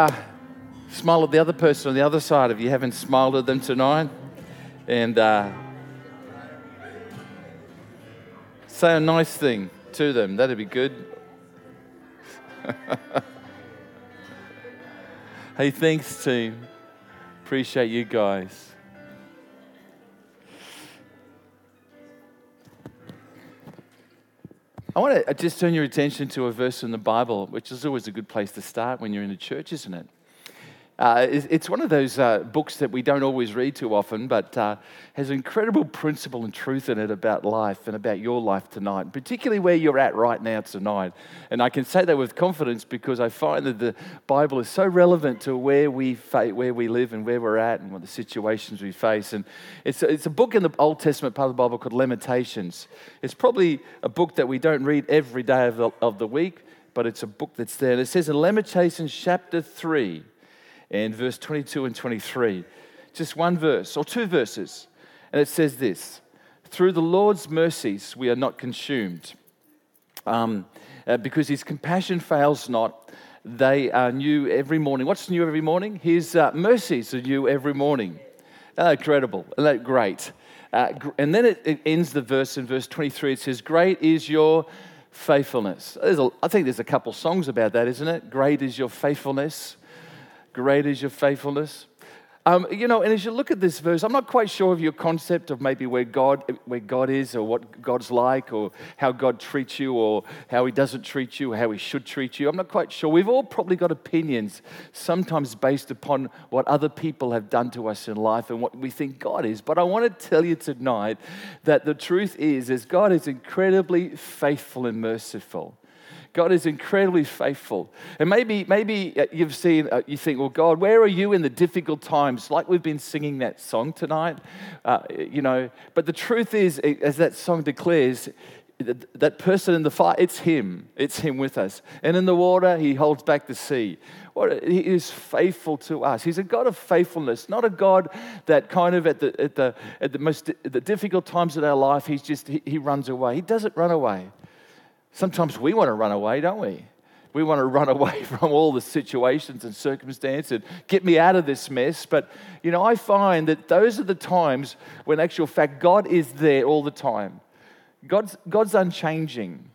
Uh, smile at the other person on the other side if you haven't smiled at them tonight. And uh, say a nice thing to them. That'd be good. hey, thanks, team. Appreciate you guys. I want to uh, just turn your attention to a verse in the Bible, which is always a good place to start when you're in a church, isn't it? Uh, it's one of those uh, books that we don't always read too often, but uh, has incredible principle and truth in it about life and about your life tonight, particularly where you're at right now tonight. And I can say that with confidence because I find that the Bible is so relevant to where we, fa- where we live and where we're at and what the situations we face. And it's a, it's a book in the Old Testament part of the Bible called Lamentations. It's probably a book that we don't read every day of the, of the week, but it's a book that's there. And it says in Lamentations chapter 3, and verse 22 and 23. Just one verse or two verses. And it says this Through the Lord's mercies we are not consumed, um, uh, because his compassion fails not. They are new every morning. What's new every morning? His uh, mercies are new every morning. Uh, incredible. That great? Uh, and then it, it, ends the verse in verse 23. It says, Great is your faithfulness. A, I think there's a couple songs about that, isn't it? Great is your faithfulness. Great is your faithfulness. Um, you know, and as you look at this verse, I'm not quite sure of your concept of maybe where God, where God is, or what God's like, or how God treats you, or how He doesn't treat you, or how He should treat you. I'm not quite sure. We've all probably got opinions, sometimes based upon what other people have done to us in life and what we think God is. But I want to tell you tonight that the truth is, is God is incredibly faithful and merciful. God is incredibly faithful. And maybe, maybe uh, you've seen, uh, you think, well, God, where are you in the difficult times? Like we've been singing that song tonight, uh, you know. But the truth is, as that song declares, that person in the fire, it's Him. It's Him with us. And in the water, He holds back the sea. He is faithful to us. He's a God of faithfulness, not a God that kind of at the, at the, at the most the difficult times of our life, He's just, he, he runs away. He doesn't run away. Sometimes we want to run away, don't we? We want to run away from all the situations and circumstances and get me out of this mess. But, you know, I find that those are the times when, actual fact, God is there all the time. God's, God's unchanging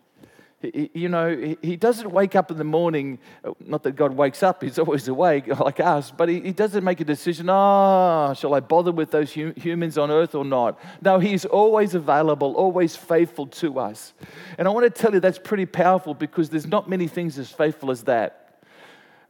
you know, he doesn't wake up in the morning, uh, not that God wakes up, he's always awake like us, but he, doesn't make a decision, ah, oh, shall I bother with those humans on earth or not? No, he's always available, always faithful to us. And I want to tell you that's pretty powerful because there's not many things as faithful as that.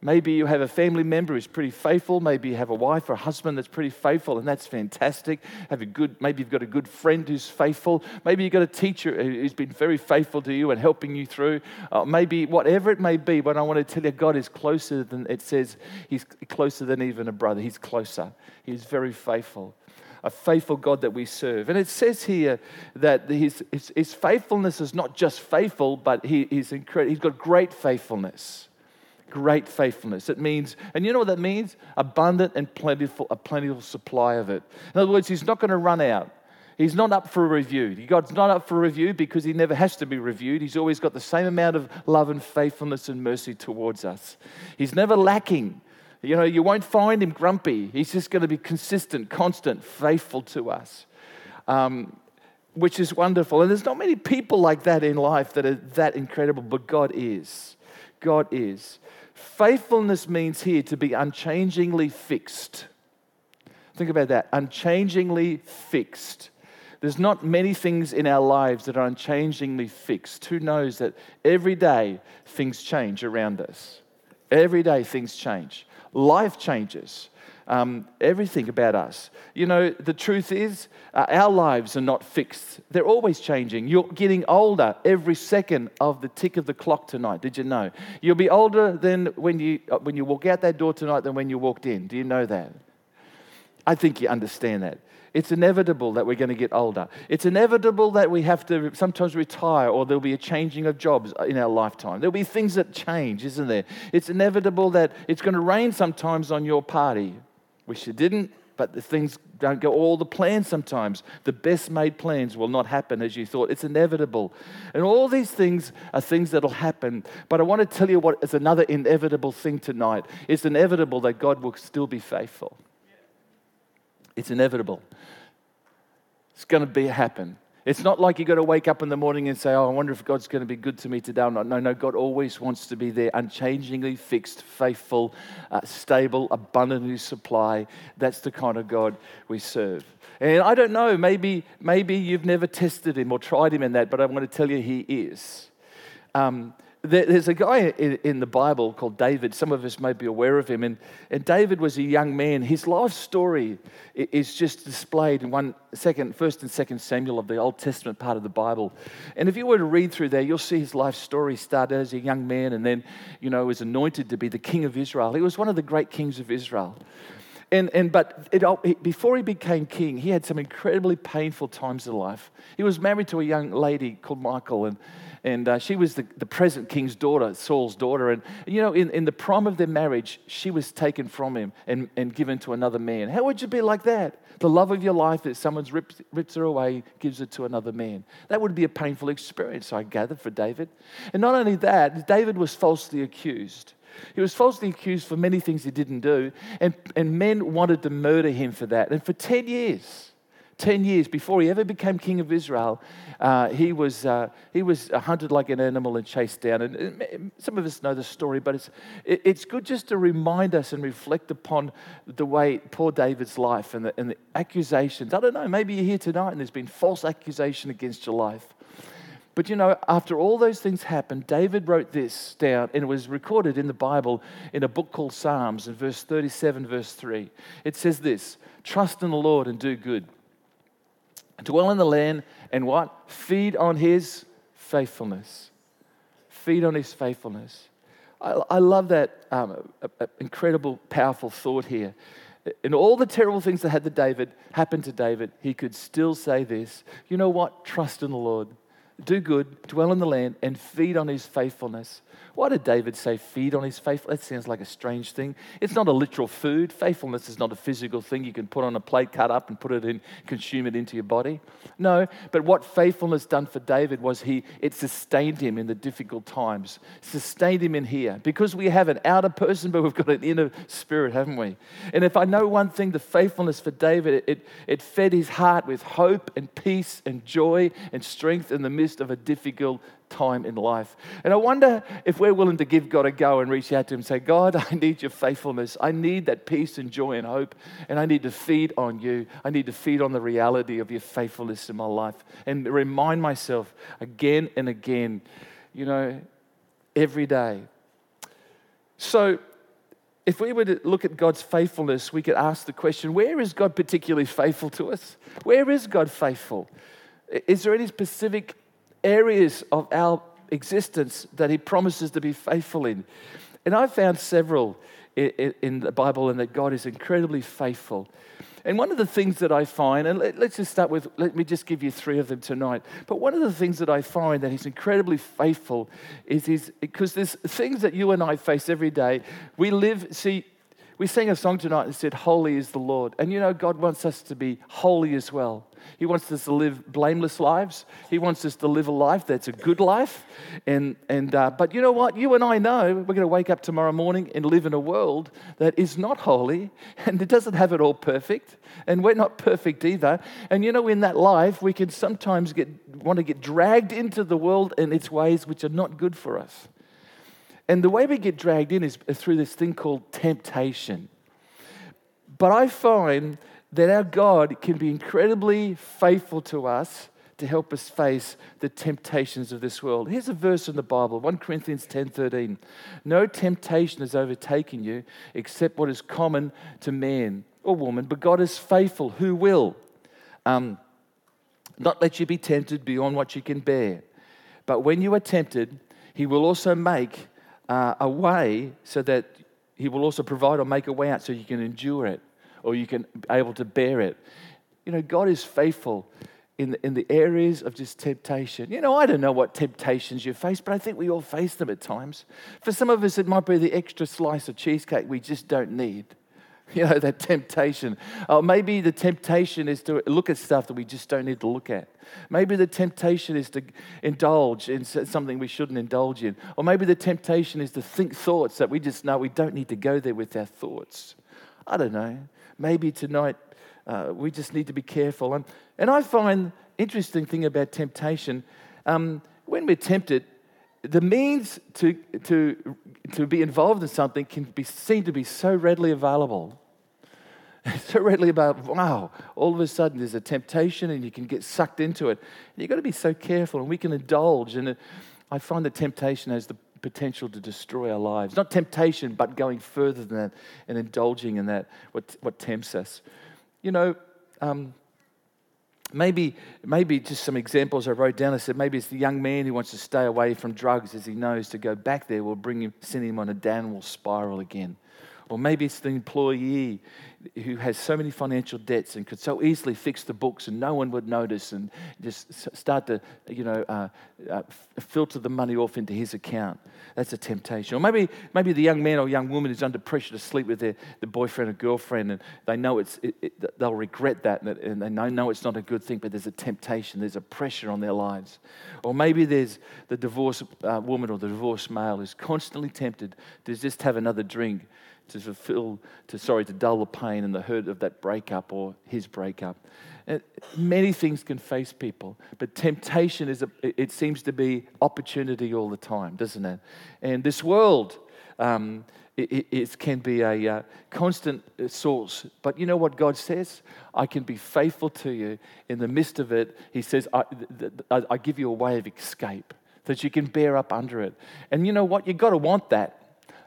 Maybe you have a family member who's pretty faithful. Maybe you have a wife or a husband that's pretty faithful, and that's fantastic. Have a good, maybe you've got a good friend who's faithful. Maybe you've got a teacher who's been very faithful to you and helping you through. Uh, maybe whatever it may be, but I want to tell you, God is closer than it says. He's closer than even a brother. He's closer. He's very faithful a faithful God that we serve. And it says here that his, his, his faithfulness is not just faithful, but he, he's, incredible, he's got great faithfulness great faithfulness. It means, and you know what that means? Abundant and plentiful, a plentiful supply of it. In other words, he's not going to run out. He's not up for review. God's not up for review because he never has to be reviewed. He's always got the same amount of love and faithfulness and mercy towards us. He's never lacking. You know, you won't find him grumpy. He's just going to be consistent, constant, faithful to us, um, which is wonderful. And there's not many people like that in life that are that incredible, but God is. God is. Faithfulness means here to be unchangingly fixed. Think about that unchangingly fixed. There's not many things in our lives that are unchangingly fixed. Who knows that every day things change around us? Every day things change. Life changes um, everything about us. You know, the truth is, uh, our lives are not fixed, they're always changing. You're getting older every second of the tick of the clock tonight. Did you know? You'll be older than when you, uh, when you walk out that door tonight than when you walked in. Do you know that? I think you understand that. It's inevitable that we're going to get older. It's inevitable that we have to sometimes retire or there'll be a changing of jobs in our lifetime. There'll be things that change, isn't there? It's inevitable that it's going to rain sometimes on your party Wish you didn't, but the things don't go all the plans sometimes. The best made plans will not happen as you thought. It's inevitable. And all these things are things that'll happen. But I want to tell you what is another inevitable thing tonight. It's inevitable that God will still be faithful. It's inevitable. It's going to be happen. It's not like you've got to wake up in the morning and say, Oh, I wonder if God's going to be good to me today or not. No, no, God always wants to be there, unchangingly fixed, faithful, uh, stable, abundantly supply. That's the kind of God we serve. And I don't know, maybe, maybe you've never tested him or tried him in that, but I want to tell you he is. Um, there's a guy in, the Bible called David. Some of us may be aware of him. And, and David was a young man. His life story is just displayed in one second, first and second Samuel of the Old Testament part of the Bible. And if you were to read through there, you'll see his life story started as a young man and then, you know, was anointed to be the king of Israel. He was one of the great kings of Israel. And, and but it, before he became king, he had some incredibly painful times in life. He was married to a young lady called Michal, and and uh, she was the, the present king's daughter, Saul's daughter. And, you know, in, in the prime of their marriage, she was taken from him and, and given to another man. How would you be like that? The love of your life that someone's ripped, rips her away, gives it to another man. That would be a painful experience, I gather, for David. And not only that, David was falsely accused. He was falsely accused for many things he didn't do, and, and men wanted to murder him for that. And for 10 years, 10 years before he ever became king of Israel, uh, he, was, uh, he was hunted like an animal and chased down. And some of us know the story, but it's, it's good just to remind us and reflect upon the way poor David's life and the, and the accusations. I don't know, maybe you're here tonight and there's been false accusation against your life. But you know, after all those things happened, David wrote this down, and it was recorded in the Bible in a book called Psalms, in verse 37, verse 3. It says this Trust in the Lord and do good dwell in the land, and what? Feed on his faithfulness. Feed on his faithfulness. I, I love that um, incredible, powerful thought here. In all the terrible things that had to David happened to David, he could still say this. You know what? Trust in the Lord. Do good, dwell in the land, and feed on his faithfulness. Why did David say feed on his faith? That sounds like a strange thing. It's not a literal food. Faithfulness is not a physical thing you can put on a plate, cut up, and put it in, consume it into your body. No, but what faithfulness done for David was he it sustained him in the difficult times, sustained him in here. Because we have an outer person, but we've got an inner spirit, haven't we? And if I know one thing, the faithfulness for David, it, it fed his heart with hope and peace and joy and strength in the midst of a difficult time in life. And I wonder if we're willing to give God a go and reach out to Him and say, God, I need your faithfulness. I need that peace and joy and hope. And I need to feed on you. I need to feed on the reality of your faithfulness in my life and remind myself again and again, you know, every day. So, if we were to look at God's faithfulness, we could ask the question where is God particularly faithful to us? Where is God faithful? Is there any specific areas of our existence that He promises to be faithful in. And I've found several in the Bible and that God is incredibly faithful. And one of the things that I find, and let's just start with, let me just give you three of them tonight. But one of the things that I find that He's incredibly faithful is, is because there's things that you and I face every day. We live, see, we sang a song tonight that said, Holy is the Lord. And you know, God wants us to be holy as well. He wants us to live blameless lives. He wants us to live a life that's a good life. And, and, uh, but you know what? You and I know we're going to wake up tomorrow morning and live in a world that is not holy and it doesn't have it all perfect. And we're not perfect either. And you know, in that life, we can sometimes get, want to get dragged into the world and its ways which are not good for us. And the way we get dragged in is through this thing called temptation. But I find that our God can be incredibly faithful to us to help us face the temptations of this world. Here's a verse in the Bible, 1 Corinthians 10:13. No temptation has overtaken you except what is common to man or woman, but God is faithful, who will um, not let you be tempted beyond what you can bear. But when you are tempted, he will also make uh, a way so that he will also provide or make a way out so you can endure it or you can be able to bear it. You know, God is faithful in the, in the areas of just temptation. You know, I don't know what temptations you face, but I think we all face them at times. For some of us, it might be the extra slice of cheesecake we just don't need. You know, that temptation. Or maybe the temptation is to look at stuff that we just don't need to look at. Maybe the temptation is to indulge in something we shouldn't indulge in. Or maybe the temptation is to think thoughts that we just know we don't need to go there with our thoughts. I don't know. Maybe tonight uh, we just need to be careful. And, and I find interesting thing about temptation, um, when we're tempted, the means to, to, to be involved in something can be seen to be so readily available. so readily about, wow, all of a sudden there's a temptation and you can get sucked into it. And you've got to be so careful and we can indulge. And I find that temptation has the potential to destroy our lives. Not temptation, but going further than that and indulging in that, what, what tempts us. You know, um, maybe, maybe just some examples I wrote down. I said maybe it's the young man who wants to stay away from drugs as he knows to go back there will bring him, send him on a downward spiral again. Or maybe it's the employee who has so many financial debts and could so easily fix the books and no one would notice and just start to, you know, uh, uh, filter the money off into his account. That's a temptation. Or maybe, maybe the young man or young woman is under pressure to sleep with their, the boyfriend or girlfriend and they know it's, it, it, they'll regret that and they know, know it's not a good thing, but there's a temptation, there's a pressure on their lives. Or maybe there's the divorced uh, woman or the divorced male who's constantly tempted to just have another drink to fulfill, to sorry, to dull the pain and the hurt of that breakup or his breakup. And many things can face people, but temptation is a, it seems to be opportunity all the time, doesn't it? And this world. Um, it, it, can be a uh, constant source. But you know what God says? I can be faithful to you in the midst of it. He says, I, I, I give you a way of escape that you can bear up under it. And you know what? You've got to want that.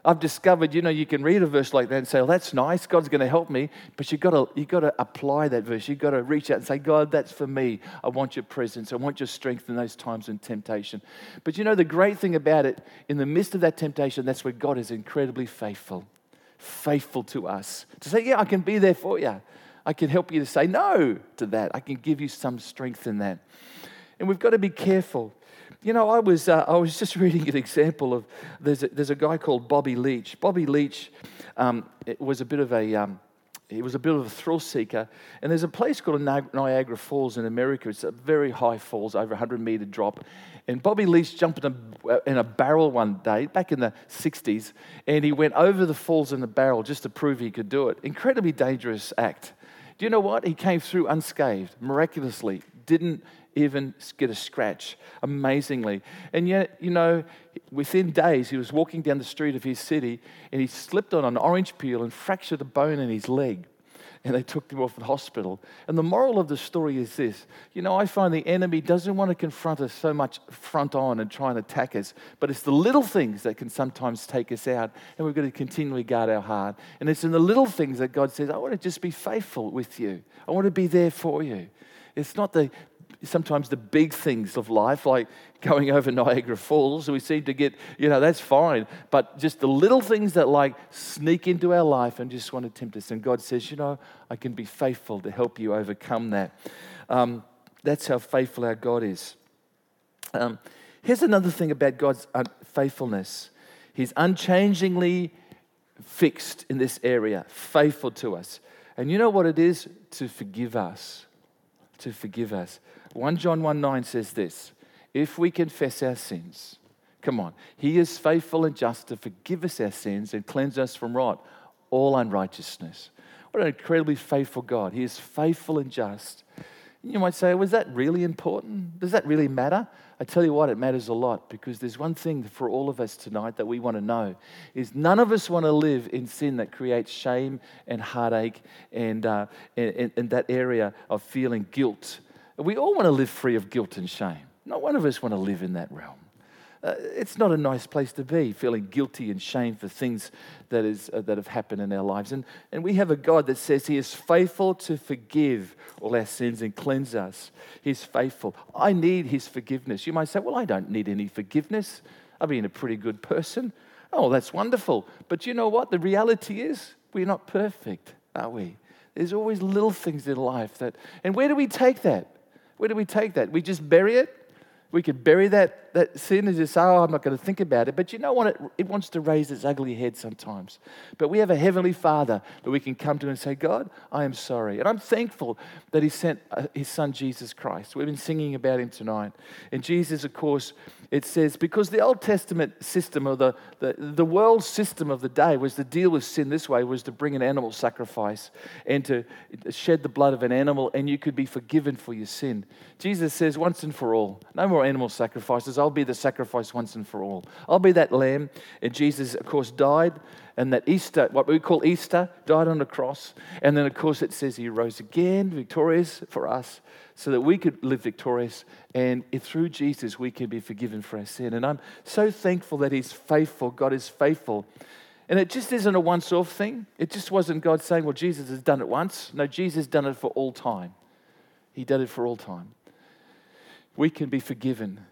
I've discovered, you know, you can read a verse like that and say, well, that's nice, God's going to help me. But you've got, to, you've got to apply that verse. You've got to reach out and say, God, that's for me. I want your presence. I want your strength in those times of temptation. But you know, the great thing about it, in the midst of that temptation, that's where God is incredibly faithful. Faithful to us. To say, yeah, I can be there for you. I can help you to say no to that. I can give you some strength in that. And we've got to be careful you know, I was, uh, I was just reading an example of there's a, there's a guy called Bobby Leach. Bobby Leach um, was a bit of a. Um, he was a bit of a thrill seeker. And there's a place called Niagara Falls in America. It's a very high falls, over 100 meter drop. And Bobby Leach jumped in a, in a barrel one day, back in the 60s, and he went over the falls in the barrel just to prove he could do it. Incredibly dangerous act. Do you know what? He came through unscathed, miraculously. Didn't even get a scratch, amazingly. And yet, you know, within days, he was walking down the street of his city and he slipped on an orange peel and fractured a bone in his leg. And they took him off to the hospital. And the moral of the story is this you know, I find the enemy doesn't want to confront us so much front on and try and attack us, but it's the little things that can sometimes take us out. And we've got to continually guard our heart. And it's in the little things that God says, I want to just be faithful with you, I want to be there for you. It's not the sometimes the big things of life, like going over Niagara Falls, we seem to get, you know, that's fine. But just the little things that like sneak into our life and just want to tempt us. And God says, you know, I can be faithful to help you overcome that. Um, that's how faithful our God is. Um, here's another thing about God's faithfulness He's unchangingly fixed in this area, faithful to us. And you know what it is? To forgive us. To forgive us. 1 John 1 9 says this If we confess our sins, come on, He is faithful and just to forgive us our sins and cleanse us from what? All unrighteousness. What an incredibly faithful God. He is faithful and just. You might say, was that really important? Does that really matter? I tell you what, it matters a lot because there's one thing for all of us tonight that we want to know is none of us want to live in sin that creates shame and heartache and, uh, and, and that area of feeling guilt we all want to live free of guilt and shame. Not one of us want to live in that realm. Uh, it's not a nice place to be, feeling guilty and shame for things that, is, uh, that have happened in our lives. And, and we have a God that says He is faithful to forgive all our sins and cleanse us. He's faithful. I need His forgiveness. You might say, Well, I don't need any forgiveness. I've been a pretty good person. Oh, that's wonderful. But you know what? The reality is, we're not perfect, are we? There's always little things in life that, and where do we take that? Where do we take that? We just bury it? We could bury that, that sin and just say, oh, I'm not going to think about it. But you know what? It, it wants to raise its ugly head sometimes. But we have a Heavenly Father that we can come to and say, God, I am sorry. And I'm thankful that He sent uh, His Son, Jesus Christ. We've been singing about Him tonight. And Jesus, of course, it says, because the Old Testament system or the, the, the world system of the day was to deal with sin this way, was to bring an animal sacrifice and to shed the blood of an animal, and you could be forgiven for your sin. Jesus says, once and for all, no more animal sacrifices. I'll be the sacrifice once and for all. I'll be that lamb. And Jesus, of course, died and that Easter, what we call Easter, died on the cross. And then, of course, it says he rose again, victorious for us, so that we could live victorious. And through Jesus, we can be forgiven for our sin. And I'm so thankful that he's faithful. God is faithful. And it just isn't a once off thing. It just wasn't God saying, well, Jesus has done it once. No, Jesus done it for all time. He did it for all time. We can be forgiven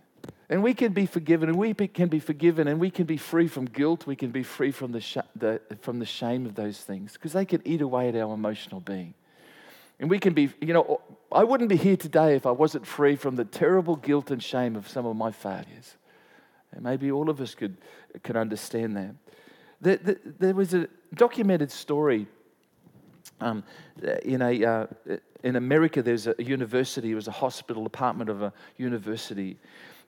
and we can be forgiven, and we can be forgiven, and we can be free from guilt. We can be free from the, sh- the from the shame of those things because they can eat away at our emotional being. And we can be, you know, I wouldn't be here today if I wasn't free from the terrible guilt and shame of some of my failures. And maybe all of us could, could understand that. There, was a documented story um, in, a, uh, in America. There's a university, it was a hospital, department of a university.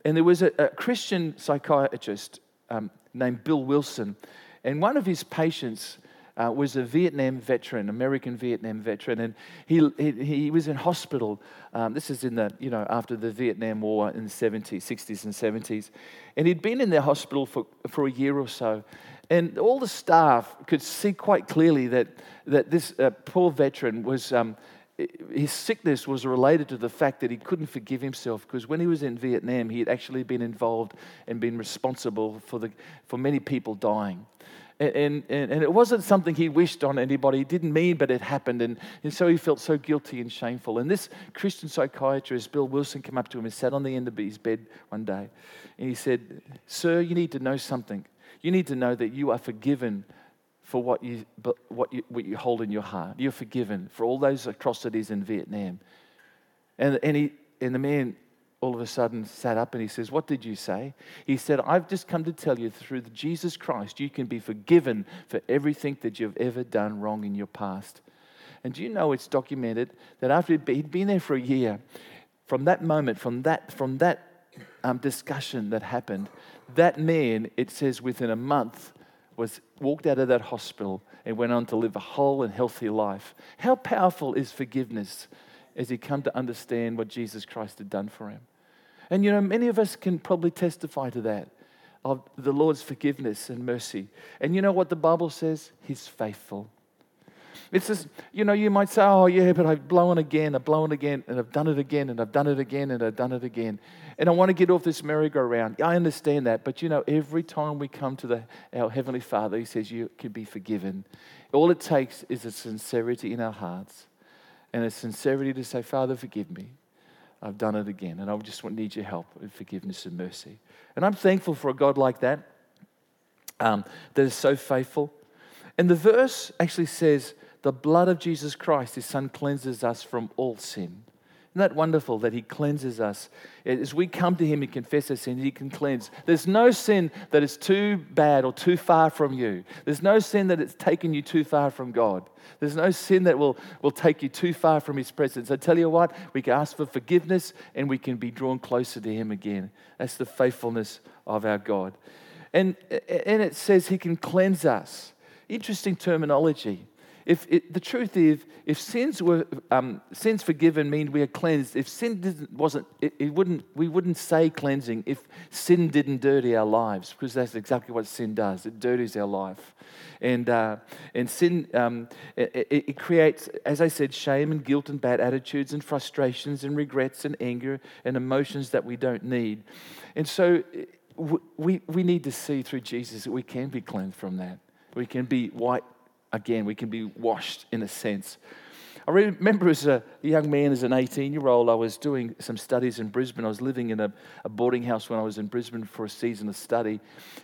And there was a, a Christian psychiatrist um, named Bill Wilson, and one of his patients uh, was a Vietnam veteran, American Vietnam veteran, and he, he, he was in hospital. Um, this is in the, you know, after the Vietnam War in the 70s, 60s and 70s. And he'd been in their hospital for, for a year or so. And all the staff could see quite clearly that, that this uh, poor veteran was, um, his sickness was related to the fact that he couldn't forgive himself because when he was in Vietnam, he had actually been involved and been responsible for, the, for many people dying. And, and, and it wasn't something he wished on anybody. He didn't mean, but it happened. And, and so he felt so guilty and shameful. And this Christian psychiatrist, Bill Wilson, came up to him and sat on the end of his bed one day. And he said, Sir, you need to know something. You need to know that you are forgiven for what you, what, you, what you hold in your heart. You're forgiven for all those atrocities in Vietnam. And, and, he, and the man all of a sudden sat up and he says, What did you say? He said, I've just come to tell you through Jesus Christ, you can be forgiven for everything that you've ever done wrong in your past. And do you know it's documented that after he'd been there for a year, from that moment, from that, from that um, discussion that happened, that man, it says within a month, was walked out of that hospital and went on to live a whole and healthy life. How powerful is forgiveness as he come to understand what Jesus Christ had done for him? And you know, many of us can probably testify to that of the Lord's forgiveness and mercy. And you know what the Bible says? He's faithful. It's just, you know, you might say, oh, yeah, but I've blown again, I've blown again, and I've done it again, and I've done it again, and I've done it again. And I want to get off this merry-go-round. I understand that. But, you know, every time we come to the, our Heavenly Father, He says, you can be forgiven. All it takes is a sincerity in our hearts and a sincerity to say, Father, forgive me. I've done it again, and I just need your help and forgiveness and mercy. And I'm thankful for a God like that, um, that is so faithful. And the verse actually says, the blood of Jesus Christ, his son, cleanses us from all sin. Isn't that wonderful that he cleanses us? As we come to him and confess our sin, he can cleanse. There's no sin that is too bad or too far from you. There's no sin that it's taken you too far from God. There's no sin that will, will take you too far from his presence. I tell you what, we can ask for forgiveness and we can be drawn closer to him again. That's the faithfulness of our God. And, and it says he can cleanse us. Interesting terminology. If it, the truth is, if sins were um, sins forgiven mean we are cleansed. If sin wasn't, it, it, wouldn't. We wouldn't say cleansing if sin didn't dirty our lives, because that's exactly what sin does. It dirties our life, and uh, and sin um, it, it creates, as I said, shame and guilt and bad attitudes and frustrations and regrets and anger and emotions that we don't need, and so we we need to see through Jesus that we can be cleansed from that. We can be white again. We can be washed in a sense. I remember as a young man, as an 18 year old, I was doing some studies in Brisbane. I was living in a, a boarding house when I was in Brisbane for a season of study.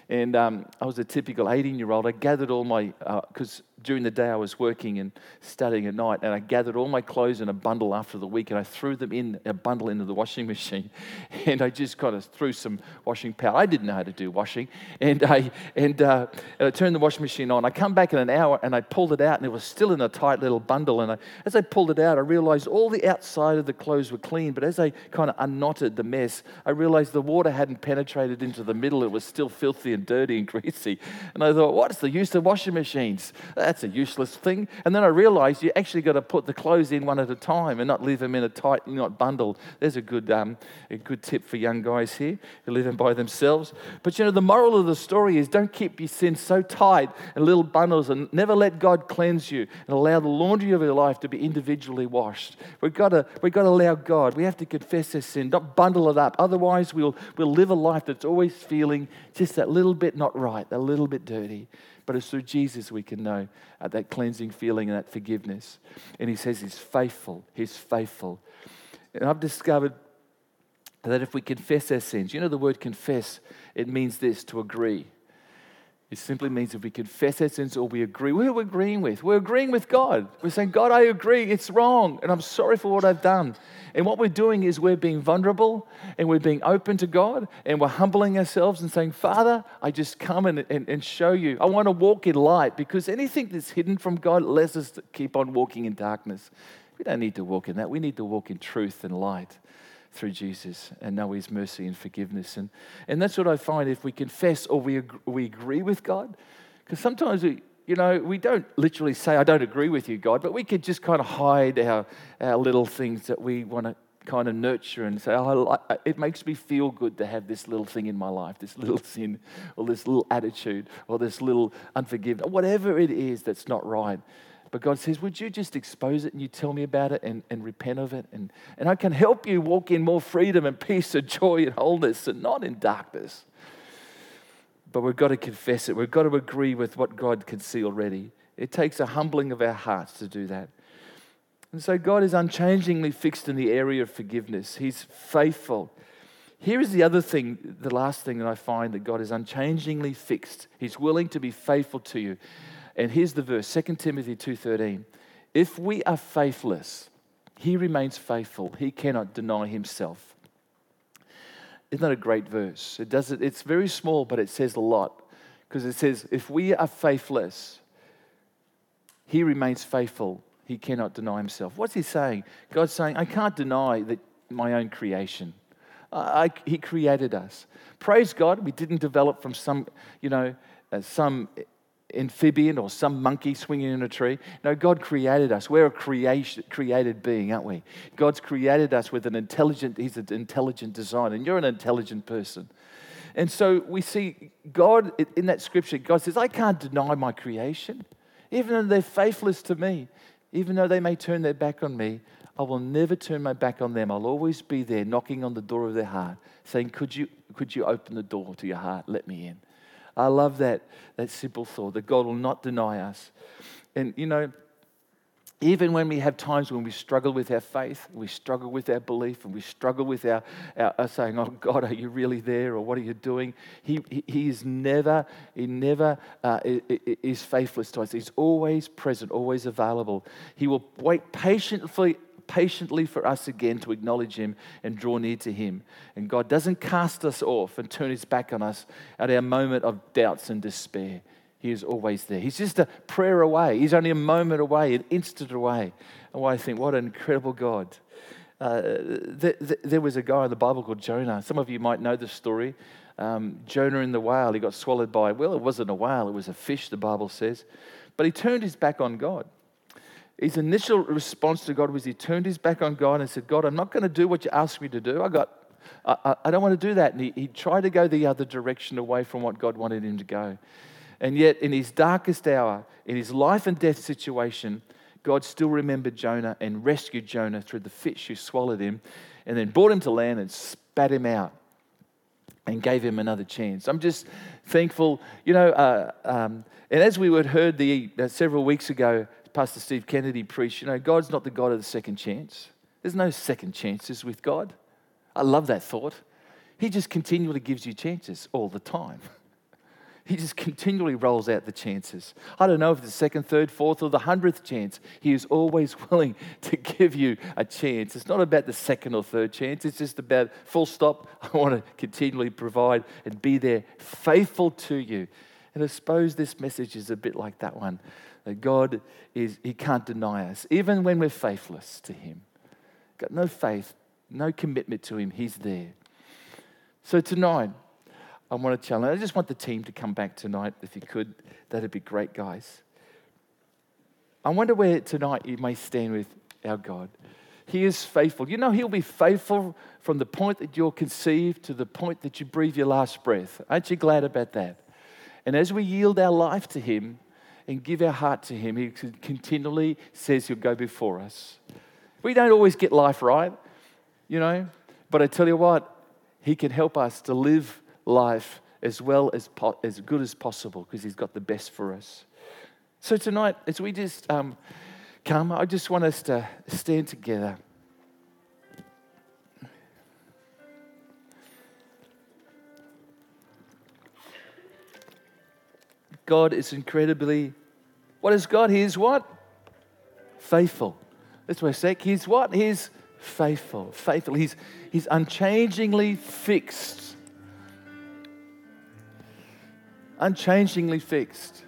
And um, I was a typical 18 year old. I gathered all my, because uh, during the day I was working and studying at night, and I gathered all my clothes in a bundle after the week, and I threw them in a bundle into the washing machine, and I just kind of threw some washing powder. I didn't know how to do washing, and I and, uh, and I turned the washing machine on. I come back in an hour, and I pulled it out, and it was still in a tight little bundle. And I, as I pulled it out, I realized all the outside of the clothes were clean, but as I kind of unknotted the mess, I realized the water hadn't penetrated into the middle. It was still filthy and dirty and greasy. And I thought, what's the use of washing machines? A useless thing. And then I realized you actually got to put the clothes in one at a time and not leave them in a tight, not bundled. There's a good, um, a good tip for young guys here who live in by themselves. But you know, the moral of the story is don't keep your sins so tight in little bundles and never let God cleanse you and allow the laundry of your life to be individually washed. We've got to, we've got to allow God. We have to confess our sin, not bundle it up. Otherwise, we'll, we'll live a life that's always feeling just that little bit not right, a little bit dirty. But it's through Jesus we can know uh, that cleansing feeling and that forgiveness. And he says he's faithful. He's faithful. And I've discovered that if we confess our sins, you know the word confess, it means this to agree. It simply means if we confess our sins or we agree, who are we agreeing with? We're agreeing with God. We're saying, God, I agree, it's wrong, and I'm sorry for what I've done. And what we're doing is we're being vulnerable and we're being open to God and we're humbling ourselves and saying, Father, I just come and, and, and show you. I want to walk in light because anything that's hidden from God lets us keep on walking in darkness. We don't need to walk in that. We need to walk in truth and light through Jesus and know His mercy and forgiveness. And, and that's what I find if we confess or we, we agree with God. Because sometimes we, you know, we don't literally say, I don't agree with you, God, but we could just kind of hide our, our little things that we want to kind of nurture and say, oh, it makes me feel good to have this little thing in my life, this little sin, or this little attitude, or this little unforgiveness, whatever it is that's not right. But God says, Would you just expose it and you tell me about it and, and repent of it? And, and I can help you walk in more freedom and peace and joy and wholeness and not in darkness. But we've got to confess it. We've got to agree with what God can see already. It takes a humbling of our hearts to do that. And so God is unchangingly fixed in the area of forgiveness. He's faithful. Here is the other thing, the last thing that I find that God is unchangingly fixed. He's willing to be faithful to you. And here's the verse, 2 Timothy 2:13. If we are faithless, he remains faithful. He cannot deny himself. Isn't that a great verse? It does it, it's very small, but it says a lot. Because it says, if we are faithless, he remains faithful. He cannot deny himself. What's he saying? God's saying, I can't deny that my own creation. I, he created us. Praise God, we didn't develop from some, you know, uh, some amphibian or some monkey swinging in a tree. No, God created us. We're a creation, created being, aren't we? God's created us with an intelligent, He's an intelligent design, and you're an intelligent person. And so we see God in that scripture, God says, I can't deny my creation. Even though they're faithless to me, even though they may turn their back on me, I will never turn my back on them. I'll always be there knocking on the door of their heart, saying, Could you, could you open the door to your heart? Let me in. I love that, that simple thought that God will not deny us. And, you know, even when we have times when we struggle with our faith, we struggle with our belief, and we struggle with our, our, our saying, "Oh God, are you really there?" or "What are you doing?" He, he, he is never, he never uh, is faithless to us. He's always present, always available. He will wait patiently patiently for us again to acknowledge Him and draw near to Him. And God doesn't cast us off and turn His back on us at our moment of doubts and despair. He is always there. He's just a prayer away. He's only a moment away, an instant away. And I think, what an incredible God. Uh, th- th- there was a guy in the Bible called Jonah. Some of you might know the story. Um, Jonah in the whale, he got swallowed by, well, it wasn't a whale, it was a fish, the Bible says. But he turned his back on God. His initial response to God was he turned his back on God and said, God, I'm not going to do what you asked me to do. I got, I, I don't want to do that. And he, he tried to go the other direction away from what God wanted him to go. And yet, in his darkest hour, in his life and death situation, God still remembered Jonah and rescued Jonah through the fish who swallowed him and then brought him to land and spat him out and gave him another chance. I'm just thankful, you know. Uh, um, and as we had heard the, uh, several weeks ago, Pastor Steve Kennedy preached, you know, God's not the God of the second chance. There's no second chances with God. I love that thought. He just continually gives you chances all the time. He just continually rolls out the chances. I don't know if it's the second, third, fourth, or the hundredth chance. He is always willing to give you a chance. It's not about the second or third chance, it's just about full stop. I want to continually provide and be there, faithful to you. And I suppose this message is a bit like that one that God is, He can't deny us, even when we're faithless to Him. Got no faith, no commitment to Him, He's there. So tonight, I want to challenge. I just want the team to come back tonight, if you could. That'd be great, guys. I wonder where tonight you may stand with our God. He is faithful. You know, He'll be faithful from the point that you're conceived to the point that you breathe your last breath. Aren't you glad about that? And as we yield our life to Him and give our heart to Him, He continually says He'll go before us. We don't always get life right, you know, but I tell you what, He can help us to live life as well as, po- as good as possible because He's got the best for us. So tonight, as we just um, come, I just want us to stand together. God is incredibly, what is God? He is what? Faithful. That's what I say. He's what? He's faithful. Faithful. He's, he's unchangingly fixed unchangingly fixed.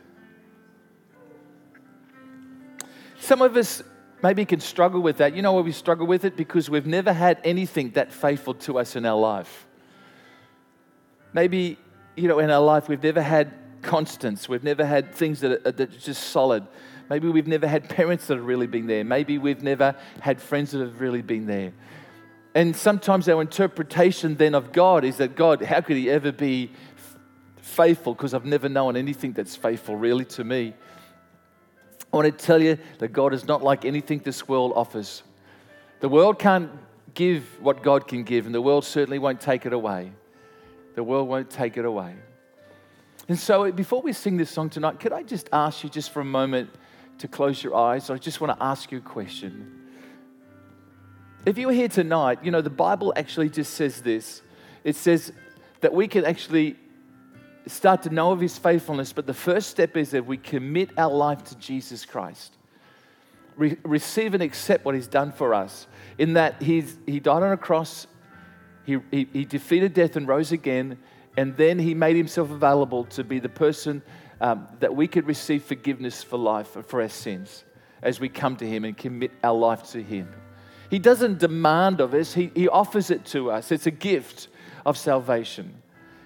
Some of us maybe can struggle with that. You know why we struggle with it? Because we've never had anything that faithful to us in our life. Maybe, you know, in our life we've never had constants. We've never had things that are, uh, that are just solid. Maybe we've never had parents that have really been there. Maybe we've never had friends that have really been there. And sometimes our interpretation then of God is that God, how could He ever be faithful because I've never known anything that's faithful really to me. I want to tell you that God is not like anything this world offers. The world can't give what God can give, and the world certainly won't take it away. The world won't take it away. And so, before we sing this song tonight, could I just ask you just for a moment to close your eyes? I just want to ask you a question. If you're here tonight, you know, the Bible actually just says this it says that we can actually start to know of his faithfulness, but the first step is that we commit our life to Jesus Christ. Re- receive and accept what he's done for us. In that he's, he died on a cross, he, he, he defeated death and rose again, and then he made himself available to be the person um, that we could receive forgiveness for life, for our sins, as we come to him and commit our life to him. He doesn't demand of us, he, he offers it to us. It's a gift of salvation.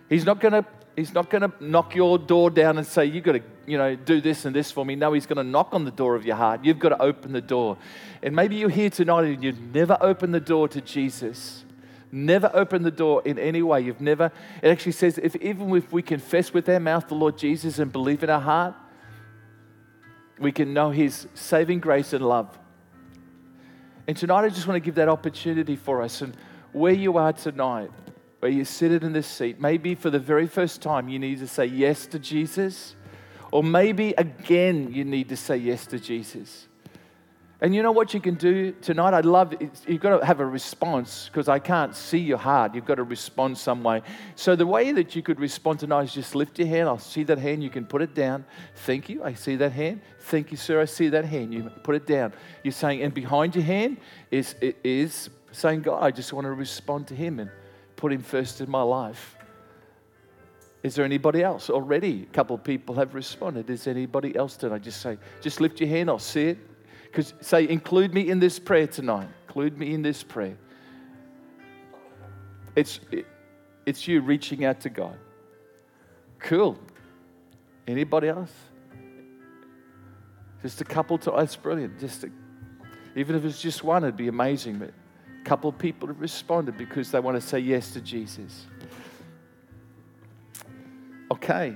He's not going to He's not going to knock your door down and say, You've got to you know, do this and this for me. No, He's going to knock on the door of your heart. You've got to open the door. And maybe you're here tonight and you've never opened the door to Jesus. Never opened the door in any way. You've never, it actually says, if even if we confess with our mouth the Lord Jesus and believe in our heart, we can know His saving grace and love. And tonight, I just want to give that opportunity for us. And where you are tonight, where you're sit in this seat, maybe for the very first time you need to say yes to Jesus, or maybe again you need to say yes to Jesus. And you know what you can do tonight? I'd love, you've got to have a response because I can't see your heart. You've got to respond some way. So, the way that you could respond tonight is just lift your hand. I'll see that hand. You can put it down. Thank you. I see that hand. Thank you, sir. I see that hand. You put it down. You're saying, and behind your hand is, is saying, God, I just want to respond to Him. And put him first in my life. Is there anybody else? Already, a couple of people have responded. Is anybody else I just say, just lift your hand, I'll see it. Because say, include me in this prayer tonight. Include me in this prayer. It's, it, it's you reaching out to God. Cool. Anybody else? Just a couple to that's brilliant. Just a, even if it's just one, it'd be amazing. But a couple people have responded because they want to say yes to Jesus. Okay.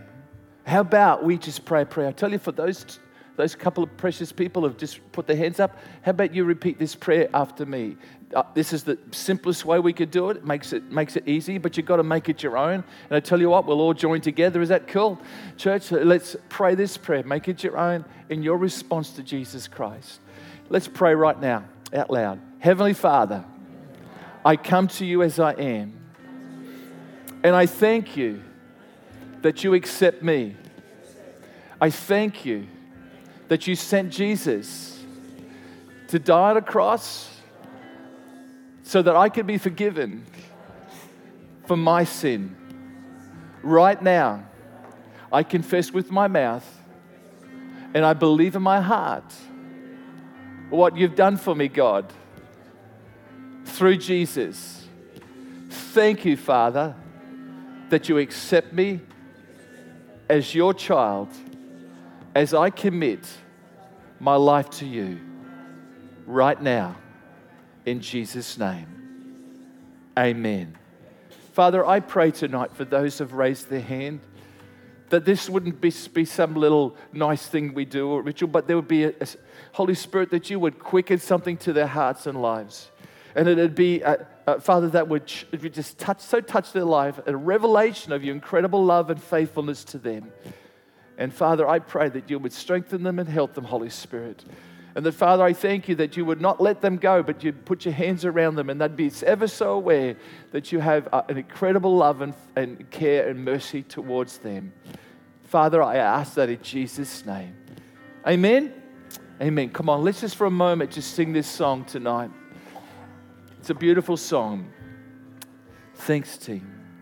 How about we just pray a prayer? I tell you, for those, those couple of precious people have just put their hands up, how about you repeat this prayer after me? Uh, this is the simplest way we could do it. It makes it, makes it easy, but you've got to make it your own. And I tell you what, we'll all join together. Is that cool? Church, let's pray this prayer. Make it your own in your response to Jesus Christ. Let's pray right now, out loud. Heavenly Father, I come to you as I am. And I thank you that you accept me. I thank you that you sent Jesus to die on a cross so that I could be forgiven for my sin. Right now, I confess with my mouth and I believe in my heart what you've done for me, God, through Jesus. Thank you, Father, that you accept me as your child as I commit my life to you right now in Jesus' name. Amen. Father, I pray tonight for those who've raised their hand that this wouldn't be, be some little nice thing we do or ritual, but there would be a, a Holy Spirit that you would quicken something to their hearts and lives. And it'd be, uh, uh, Father, that would, it would just touch, so touch their life, a revelation of your incredible love and faithfulness to them. And Father, I pray that you would strengthen them and help them, Holy Spirit. And that, Father, I thank you that you would not let them go, but you'd put your hands around them and they'd be ever so aware that you have uh, an incredible love and, and care and mercy towards them. Father, I ask that in Jesus' name. Amen. Amen. Come on, let's just for a moment just sing this song tonight. It's a beautiful song. Thanks, team.